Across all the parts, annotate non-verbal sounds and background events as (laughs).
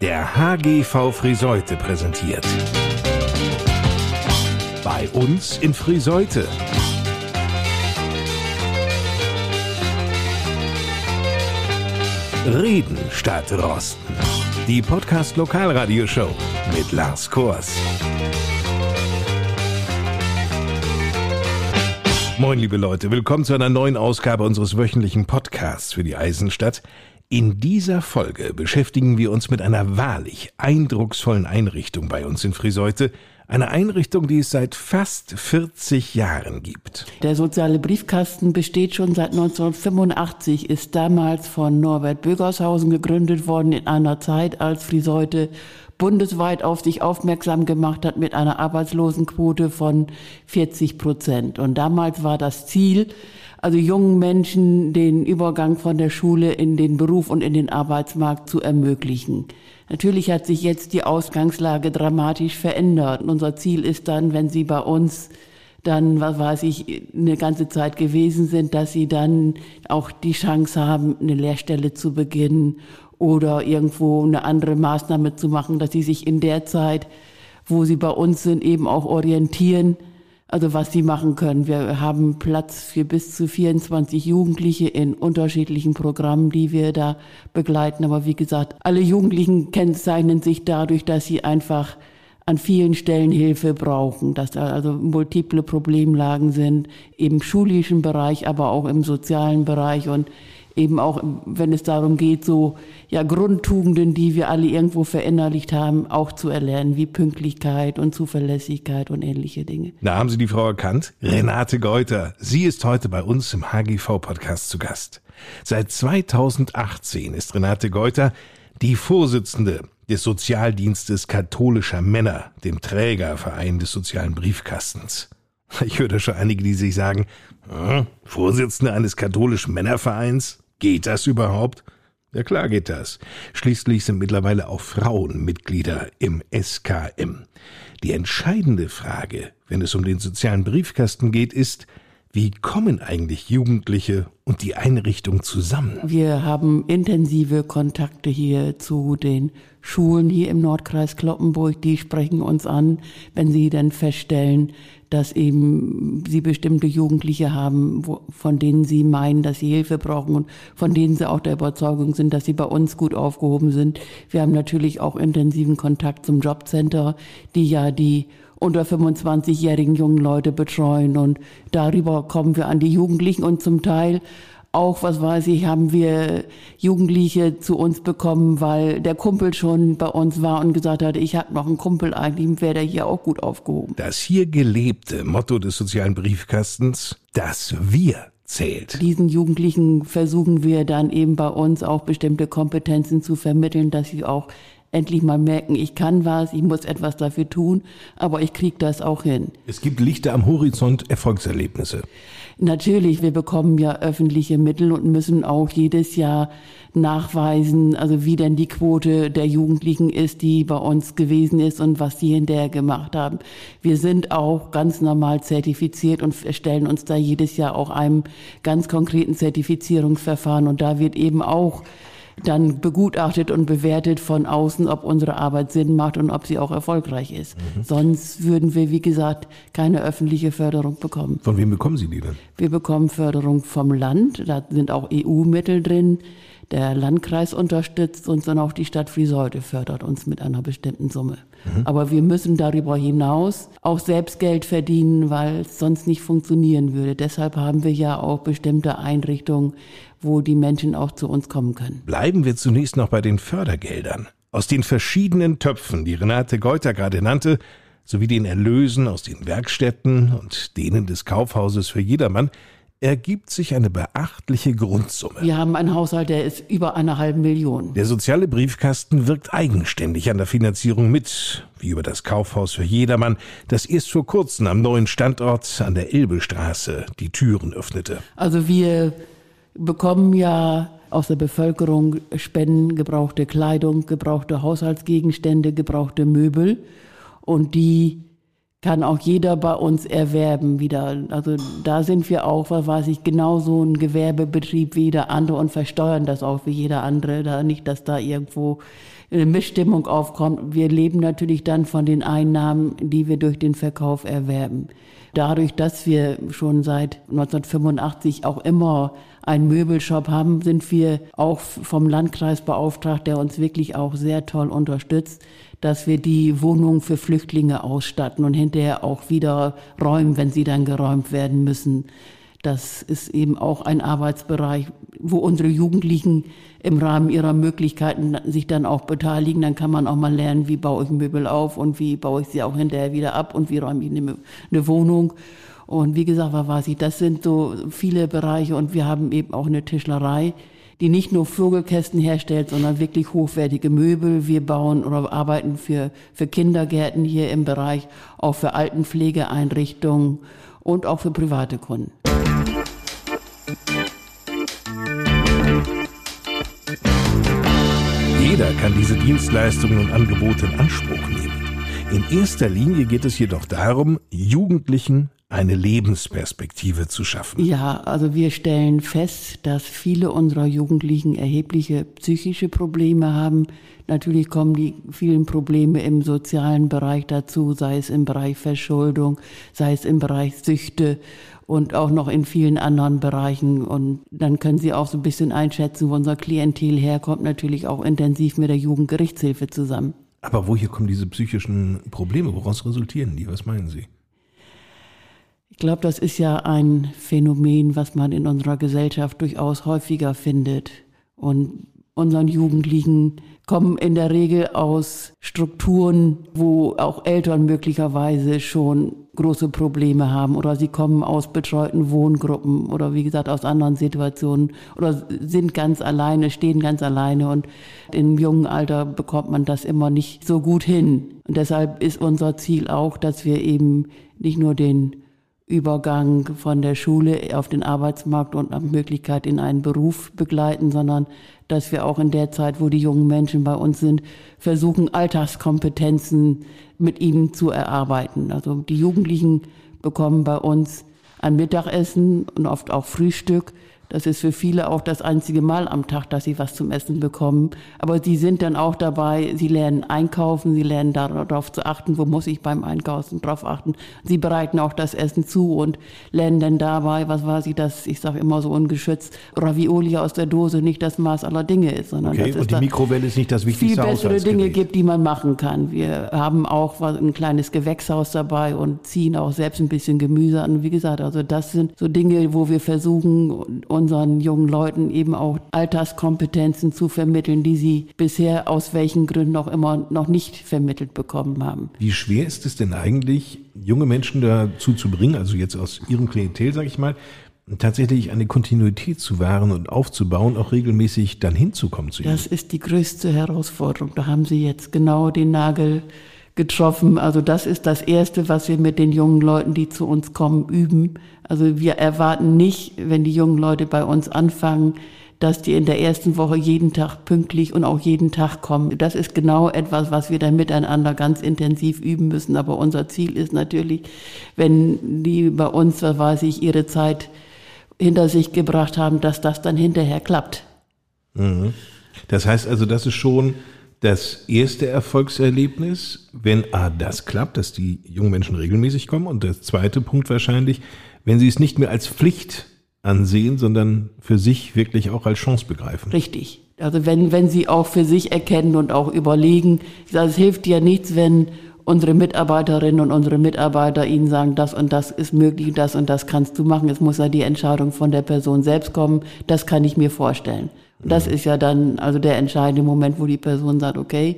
Der HGV Friseute präsentiert. Bei uns in Friseute. Reden statt Rosten. Die Podcast Lokalradioshow mit Lars Kors. Moin, liebe Leute, willkommen zu einer neuen Ausgabe unseres wöchentlichen Podcasts für die Eisenstadt. In dieser Folge beschäftigen wir uns mit einer wahrlich eindrucksvollen Einrichtung bei uns in Friseute. Eine Einrichtung, die es seit fast 40 Jahren gibt. Der soziale Briefkasten besteht schon seit 1985, ist damals von Norbert Bögershausen gegründet worden in einer Zeit, als Friseute bundesweit auf sich aufmerksam gemacht hat mit einer Arbeitslosenquote von 40 Prozent. Und damals war das Ziel, also jungen Menschen den Übergang von der Schule in den Beruf und in den Arbeitsmarkt zu ermöglichen. Natürlich hat sich jetzt die Ausgangslage dramatisch verändert. Unser Ziel ist dann, wenn Sie bei uns dann, was weiß ich, eine ganze Zeit gewesen sind, dass sie dann auch die Chance haben, eine Lehrstelle zu beginnen oder irgendwo eine andere Maßnahme zu machen, dass sie sich in der Zeit, wo sie bei uns sind, eben auch orientieren also was sie machen können. Wir haben Platz für bis zu 24 Jugendliche in unterschiedlichen Programmen, die wir da begleiten. Aber wie gesagt, alle Jugendlichen kennzeichnen sich dadurch, dass sie einfach an vielen Stellen Hilfe brauchen, dass da also multiple Problemlagen sind, im schulischen Bereich, aber auch im sozialen Bereich und eben auch, wenn es darum geht, so ja Grundtugenden, die wir alle irgendwo verinnerlicht haben, auch zu erlernen, wie Pünktlichkeit und Zuverlässigkeit und ähnliche Dinge. Da haben Sie die Frau erkannt? Renate Geuter. Sie ist heute bei uns im HGV-Podcast zu Gast. Seit 2018 ist Renate Geuter die Vorsitzende des Sozialdienstes katholischer Männer, dem Trägerverein des sozialen Briefkastens. (laughs) Ich höre da schon einige, die sich sagen, hm, Vorsitzende eines katholischen Männervereins? Geht das überhaupt? Ja klar geht das. Schließlich sind mittlerweile auch Frauen Mitglieder im SKM. Die entscheidende Frage, wenn es um den sozialen Briefkasten geht, ist, wie kommen eigentlich Jugendliche und die Einrichtung zusammen? Wir haben intensive Kontakte hier zu den Schulen hier im Nordkreis Kloppenburg. Die sprechen uns an, wenn sie dann feststellen, dass eben sie bestimmte Jugendliche haben, wo, von denen sie meinen, dass sie Hilfe brauchen und von denen sie auch der Überzeugung sind, dass sie bei uns gut aufgehoben sind. Wir haben natürlich auch intensiven Kontakt zum Jobcenter, die ja die unter 25-jährigen jungen Leute betreuen und darüber kommen wir an die Jugendlichen und zum Teil auch, was weiß ich, haben wir Jugendliche zu uns bekommen, weil der Kumpel schon bei uns war und gesagt hat, ich habe noch einen Kumpel, eigentlich wäre der hier auch gut aufgehoben. Das hier gelebte Motto des sozialen Briefkastens, das Wir zählt. Diesen Jugendlichen versuchen wir dann eben bei uns auch bestimmte Kompetenzen zu vermitteln, dass sie auch endlich mal merken, ich kann was, ich muss etwas dafür tun, aber ich kriege das auch hin. Es gibt Lichter am Horizont, Erfolgserlebnisse. Natürlich, wir bekommen ja öffentliche Mittel und müssen auch jedes Jahr nachweisen, also wie denn die Quote der Jugendlichen ist, die bei uns gewesen ist und was die hinterher gemacht haben. Wir sind auch ganz normal zertifiziert und stellen uns da jedes Jahr auch einem ganz konkreten Zertifizierungsverfahren und da wird eben auch dann begutachtet und bewertet von außen, ob unsere Arbeit Sinn macht und ob sie auch erfolgreich ist. Mhm. Sonst würden wir, wie gesagt, keine öffentliche Förderung bekommen. Von wem bekommen Sie die denn? Wir bekommen Förderung vom Land, da sind auch EU-Mittel drin. Der Landkreis unterstützt uns und auch die Stadt Friseute fördert uns mit einer bestimmten Summe. Mhm. Aber wir müssen darüber hinaus auch selbst Geld verdienen, weil es sonst nicht funktionieren würde. Deshalb haben wir ja auch bestimmte Einrichtungen, wo die Menschen auch zu uns kommen können. Bleiben wir zunächst noch bei den Fördergeldern. Aus den verschiedenen Töpfen, die Renate Geuter gerade nannte, sowie den Erlösen aus den Werkstätten und denen des Kaufhauses für jedermann, ergibt sich eine beachtliche Grundsumme. Wir haben einen Haushalt, der ist über eine halbe Million. Der soziale Briefkasten wirkt eigenständig an der Finanzierung mit, wie über das Kaufhaus für jedermann, das erst vor kurzem am neuen Standort an der Elbestraße die Türen öffnete. Also wir bekommen ja aus der Bevölkerung Spenden, gebrauchte Kleidung, gebrauchte Haushaltsgegenstände, gebrauchte Möbel und die kann auch jeder bei uns erwerben wieder. Also da sind wir auch, was weiß ich, genauso ein Gewerbebetrieb wie jeder andere und versteuern das auch wie jeder andere. Da nicht, dass da irgendwo eine Missstimmung aufkommt. Wir leben natürlich dann von den Einnahmen, die wir durch den Verkauf erwerben. Dadurch, dass wir schon seit 1985 auch immer einen Möbelshop haben, sind wir auch vom Landkreis beauftragt, der uns wirklich auch sehr toll unterstützt, dass wir die Wohnungen für Flüchtlinge ausstatten und hinterher auch wieder räumen, wenn sie dann geräumt werden müssen. Das ist eben auch ein Arbeitsbereich, wo unsere Jugendlichen im Rahmen ihrer Möglichkeiten sich dann auch beteiligen. Dann kann man auch mal lernen, wie baue ich Möbel auf und wie baue ich sie auch hinterher wieder ab und wie räume ich eine, Wohnung. Und wie gesagt, ich, das sind so viele Bereiche und wir haben eben auch eine Tischlerei, die nicht nur Vogelkästen herstellt, sondern wirklich hochwertige Möbel. Wir bauen oder arbeiten für, für Kindergärten hier im Bereich, auch für Altenpflegeeinrichtungen und auch für private Kunden. Jeder kann diese Dienstleistungen und Angebote in Anspruch nehmen. In erster Linie geht es jedoch darum, Jugendlichen eine Lebensperspektive zu schaffen. Ja, also wir stellen fest, dass viele unserer Jugendlichen erhebliche psychische Probleme haben. Natürlich kommen die vielen Probleme im sozialen Bereich dazu, sei es im Bereich Verschuldung, sei es im Bereich Süchte und auch noch in vielen anderen Bereichen. Und dann können Sie auch so ein bisschen einschätzen, wo unser Klientel herkommt, natürlich auch intensiv mit der Jugendgerichtshilfe zusammen. Aber woher kommen diese psychischen Probleme? Woraus resultieren die? Was meinen Sie? Ich glaube, das ist ja ein Phänomen, was man in unserer Gesellschaft durchaus häufiger findet. Und unseren Jugendlichen kommen in der Regel aus Strukturen, wo auch Eltern möglicherweise schon große Probleme haben oder sie kommen aus betreuten Wohngruppen oder wie gesagt aus anderen Situationen oder sind ganz alleine, stehen ganz alleine und im jungen Alter bekommt man das immer nicht so gut hin. Und deshalb ist unser Ziel auch, dass wir eben nicht nur den Übergang von der Schule auf den Arbeitsmarkt und nach Möglichkeit in einen Beruf begleiten, sondern dass wir auch in der Zeit, wo die jungen Menschen bei uns sind, versuchen, Alltagskompetenzen mit ihnen zu erarbeiten. Also die Jugendlichen bekommen bei uns ein Mittagessen und oft auch Frühstück das ist für viele auch das einzige Mal am Tag, dass sie was zum Essen bekommen. Aber sie sind dann auch dabei, sie lernen einkaufen, sie lernen darauf zu achten, wo muss ich beim Einkaufen drauf achten. Sie bereiten auch das Essen zu und lernen dann dabei, was weiß ich, das, ich sage immer so ungeschützt, Ravioli aus der Dose nicht das Maß aller Dinge ist, sondern okay, dass und die Mikrowelle ist nicht das wichtigste viel bessere Dinge gibt, die man machen kann. Wir haben auch ein kleines Gewächshaus dabei und ziehen auch selbst ein bisschen Gemüse an. Wie gesagt, also das sind so Dinge, wo wir versuchen, unseren jungen Leuten eben auch Alterskompetenzen zu vermitteln, die sie bisher aus welchen Gründen auch immer noch nicht vermittelt bekommen haben. Wie schwer ist es denn eigentlich, junge Menschen dazu zu bringen, also jetzt aus ihrem Klientel, sage ich mal, tatsächlich eine Kontinuität zu wahren und aufzubauen, auch regelmäßig dann hinzukommen zu ihnen? Das ist die größte Herausforderung. Da haben Sie jetzt genau den Nagel getroffen. Also das ist das Erste, was wir mit den jungen Leuten, die zu uns kommen, üben. Also wir erwarten nicht, wenn die jungen Leute bei uns anfangen, dass die in der ersten Woche jeden Tag pünktlich und auch jeden Tag kommen. Das ist genau etwas, was wir dann miteinander ganz intensiv üben müssen. Aber unser Ziel ist natürlich, wenn die bei uns, was weiß ich, ihre Zeit hinter sich gebracht haben, dass das dann hinterher klappt. Mhm. Das heißt also, das ist schon das erste Erfolgserlebnis, wenn A, das klappt, dass die jungen Menschen regelmäßig kommen und der zweite Punkt wahrscheinlich, wenn sie es nicht mehr als Pflicht ansehen, sondern für sich wirklich auch als Chance begreifen. Richtig. Also wenn, wenn sie auch für sich erkennen und auch überlegen, es hilft ja nichts, wenn unsere Mitarbeiterinnen und unsere Mitarbeiter ihnen sagen, das und das ist möglich, das und das kannst du machen. Es muss ja die Entscheidung von der Person selbst kommen. Das kann ich mir vorstellen. Das ist ja dann also der entscheidende Moment, wo die Person sagt, okay,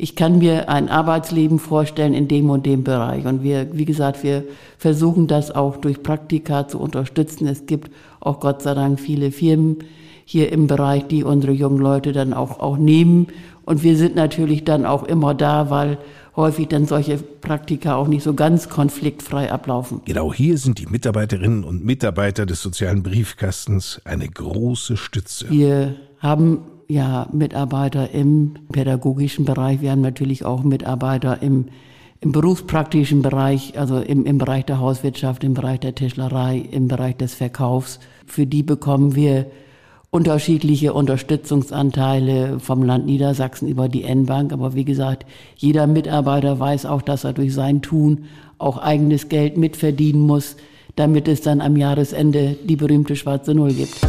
ich kann mir ein Arbeitsleben vorstellen in dem und dem Bereich. Und wir, wie gesagt, wir versuchen das auch durch Praktika zu unterstützen. Es gibt auch Gott sei Dank viele Firmen hier im Bereich, die unsere jungen Leute dann auch, auch nehmen. Und wir sind natürlich dann auch immer da, weil häufig dann solche Praktika auch nicht so ganz konfliktfrei ablaufen. Genau hier sind die Mitarbeiterinnen und Mitarbeiter des sozialen Briefkastens eine große Stütze. Wir haben ja Mitarbeiter im pädagogischen Bereich, wir haben natürlich auch Mitarbeiter im, im berufspraktischen Bereich, also im, im Bereich der Hauswirtschaft, im Bereich der Tischlerei, im Bereich des Verkaufs. Für die bekommen wir unterschiedliche Unterstützungsanteile vom Land Niedersachsen über die N-Bank. Aber wie gesagt, jeder Mitarbeiter weiß auch, dass er durch sein Tun auch eigenes Geld mitverdienen muss, damit es dann am Jahresende die berühmte schwarze Null gibt.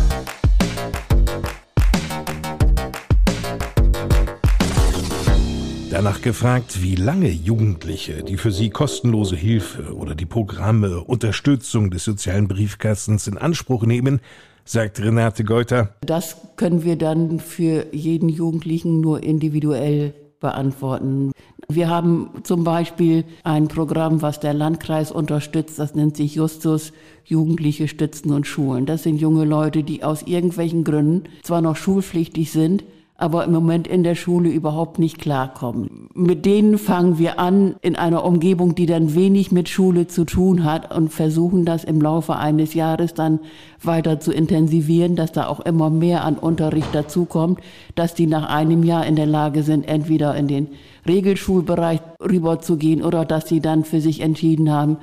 Danach gefragt, wie lange Jugendliche die für sie kostenlose Hilfe oder die Programme Unterstützung des sozialen Briefkastens in Anspruch nehmen, sagt Renate Geuter. Das können wir dann für jeden Jugendlichen nur individuell beantworten. Wir haben zum Beispiel ein Programm, was der Landkreis unterstützt, das nennt sich Justus Jugendliche Stützen und Schulen. Das sind junge Leute, die aus irgendwelchen Gründen zwar noch schulpflichtig sind, aber im Moment in der Schule überhaupt nicht klarkommen. Mit denen fangen wir an in einer Umgebung, die dann wenig mit Schule zu tun hat und versuchen das im Laufe eines Jahres dann weiter zu intensivieren, dass da auch immer mehr an Unterricht dazukommt, dass die nach einem Jahr in der Lage sind, entweder in den Regelschulbereich rüberzugehen oder dass sie dann für sich entschieden haben,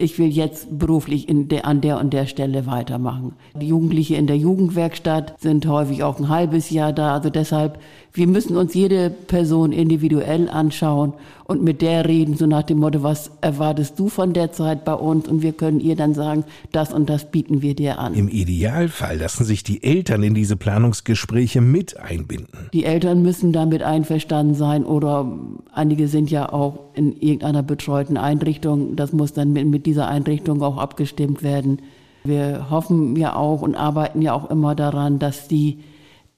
ich will jetzt beruflich der, an der und der Stelle weitermachen. Die Jugendliche in der Jugendwerkstatt sind häufig auch ein halbes Jahr da. Also deshalb, wir müssen uns jede Person individuell anschauen und mit der reden, so nach dem Motto, was erwartest du von der Zeit bei uns? Und wir können ihr dann sagen, das und das bieten wir dir an. Im Idealfall lassen sich die Eltern in diese Planungsgespräche mit einbinden. Die Eltern müssen damit einverstanden sein oder einige sind ja auch in irgendeiner betreuten Einrichtung. Das muss dann mit, mit dieser Einrichtung auch abgestimmt werden. Wir hoffen ja auch und arbeiten ja auch immer daran, dass die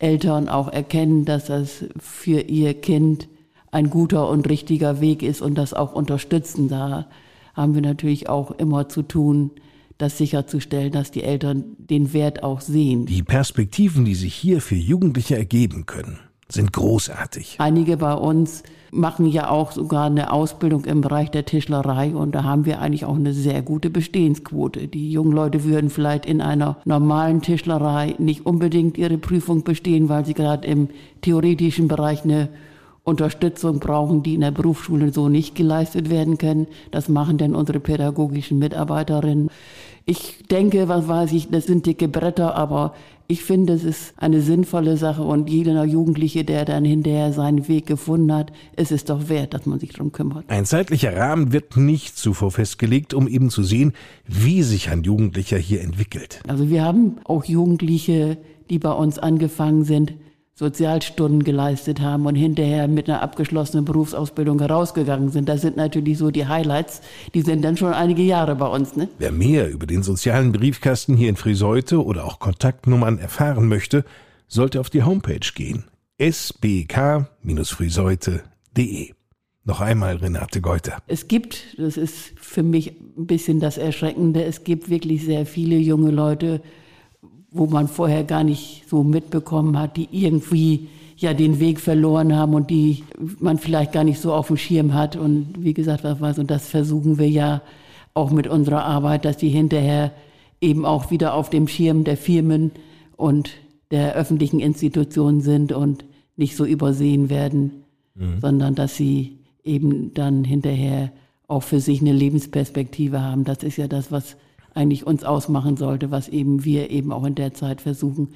Eltern auch erkennen, dass das für ihr Kind ein guter und richtiger Weg ist und das auch unterstützen. Da haben wir natürlich auch immer zu tun, das sicherzustellen, dass die Eltern den Wert auch sehen. Die Perspektiven, die sich hier für Jugendliche ergeben können, sind großartig. Einige bei uns machen ja auch sogar eine Ausbildung im Bereich der Tischlerei und da haben wir eigentlich auch eine sehr gute Bestehensquote. Die jungen Leute würden vielleicht in einer normalen Tischlerei nicht unbedingt ihre Prüfung bestehen, weil sie gerade im theoretischen Bereich eine Unterstützung brauchen, die in der Berufsschule so nicht geleistet werden können. Das machen denn unsere pädagogischen Mitarbeiterinnen. Ich denke, was weiß ich, das sind dicke Bretter, aber ich finde, es ist eine sinnvolle Sache und jeder Jugendliche, der dann hinterher seinen Weg gefunden hat, es ist doch wert, dass man sich darum kümmert. Ein zeitlicher Rahmen wird nicht zuvor festgelegt, um eben zu sehen, wie sich ein Jugendlicher hier entwickelt. Also wir haben auch Jugendliche, die bei uns angefangen sind, Sozialstunden geleistet haben und hinterher mit einer abgeschlossenen Berufsausbildung herausgegangen sind. Das sind natürlich so die Highlights. Die sind dann schon einige Jahre bei uns. Ne? Wer mehr über den sozialen Briefkasten hier in Friseute oder auch Kontaktnummern erfahren möchte, sollte auf die Homepage gehen. sbk-friseute.de noch einmal Renate Geuter. Es gibt, das ist für mich ein bisschen das Erschreckende, es gibt wirklich sehr viele junge Leute, wo man vorher gar nicht so mitbekommen hat, die irgendwie ja den Weg verloren haben und die man vielleicht gar nicht so auf dem Schirm hat. Und wie gesagt, was weiß, und das versuchen wir ja auch mit unserer Arbeit, dass die hinterher eben auch wieder auf dem Schirm der Firmen und der öffentlichen Institutionen sind und nicht so übersehen werden, mhm. sondern dass sie eben dann hinterher auch für sich eine Lebensperspektive haben. Das ist ja das, was eigentlich uns ausmachen sollte, was eben wir eben auch in der Zeit versuchen,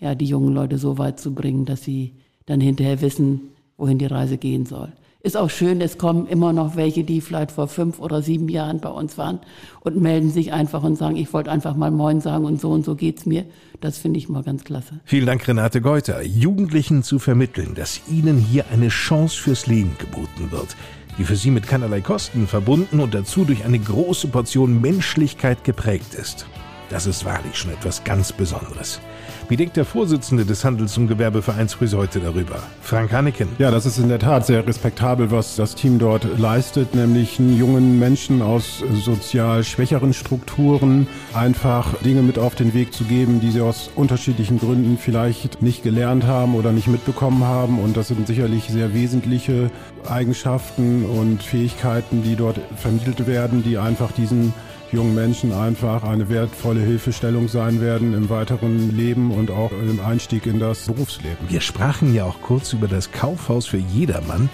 ja, die jungen Leute so weit zu bringen, dass sie dann hinterher wissen, wohin die Reise gehen soll. Ist auch schön, es kommen immer noch welche, die vielleicht vor fünf oder sieben Jahren bei uns waren und melden sich einfach und sagen, ich wollte einfach mal Moin sagen und so und so geht's mir. Das finde ich mal ganz klasse. Vielen Dank, Renate Geuter. Jugendlichen zu vermitteln, dass ihnen hier eine Chance fürs Leben geboten wird die für sie mit keinerlei Kosten verbunden und dazu durch eine große Portion Menschlichkeit geprägt ist. Das ist wahrlich schon etwas ganz Besonderes. Wie denkt der Vorsitzende des Handels- und Gewerbevereins heute darüber? Frank Hanneken. Ja, das ist in der Tat sehr respektabel, was das Team dort leistet, nämlich jungen Menschen aus sozial schwächeren Strukturen einfach Dinge mit auf den Weg zu geben, die sie aus unterschiedlichen Gründen vielleicht nicht gelernt haben oder nicht mitbekommen haben. Und das sind sicherlich sehr wesentliche Eigenschaften und Fähigkeiten, die dort vermittelt werden, die einfach diesen jungen Menschen einfach eine wertvolle Hilfestellung sein werden im weiteren Leben und auch im Einstieg in das Berufsleben. Wir sprachen ja auch kurz über das Kaufhaus für jedermann.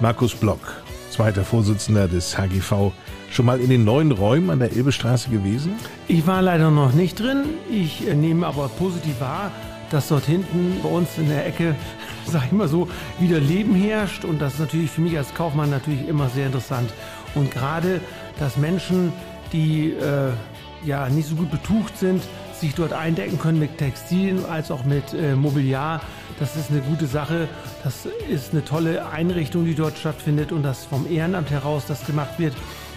Markus Block, zweiter Vorsitzender des HGV, schon mal in den neuen Räumen an der Elbestraße gewesen? Ich war leider noch nicht drin. Ich nehme aber positiv wahr, dass dort hinten bei uns in der Ecke, (laughs) sag ich mal so, wieder Leben herrscht. Und das ist natürlich für mich als Kaufmann natürlich immer sehr interessant. Und gerade, dass Menschen, die äh, ja nicht so gut betucht sind, sich dort eindecken können mit Textilien als auch mit äh, Mobiliar. Das ist eine gute Sache. Das ist eine tolle Einrichtung, die dort stattfindet und das vom Ehrenamt heraus das gemacht wird.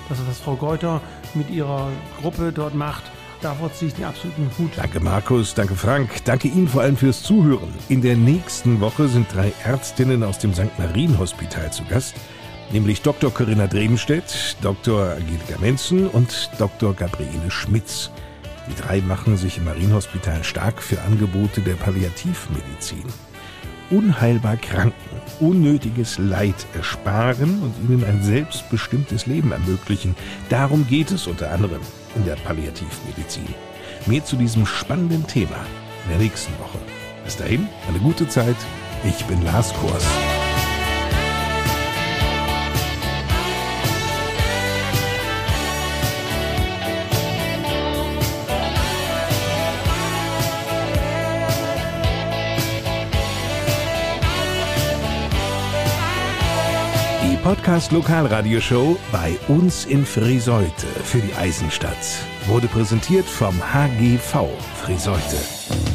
Das was Frau Geuter mit ihrer Gruppe dort macht. Davor ziehe ich den absoluten Hut. Danke Markus, danke Frank, danke Ihnen vor allem fürs Zuhören. In der nächsten Woche sind drei Ärztinnen aus dem St. Marien Hospital zu Gast, nämlich Dr. Corinna Drebenstedt, Dr. Angelika Menzen und Dr. Gabriele Schmitz. Die drei machen sich im Marienhospital stark für Angebote der Palliativmedizin. Unheilbar Kranken unnötiges Leid ersparen und ihnen ein selbstbestimmtes Leben ermöglichen. Darum geht es unter anderem in der Palliativmedizin. Mehr zu diesem spannenden Thema in der nächsten Woche. Bis dahin, eine gute Zeit. Ich bin Lars Kors. Podcast Lokalradioshow bei uns in Friseute für die Eisenstadt wurde präsentiert vom HGV Friseute.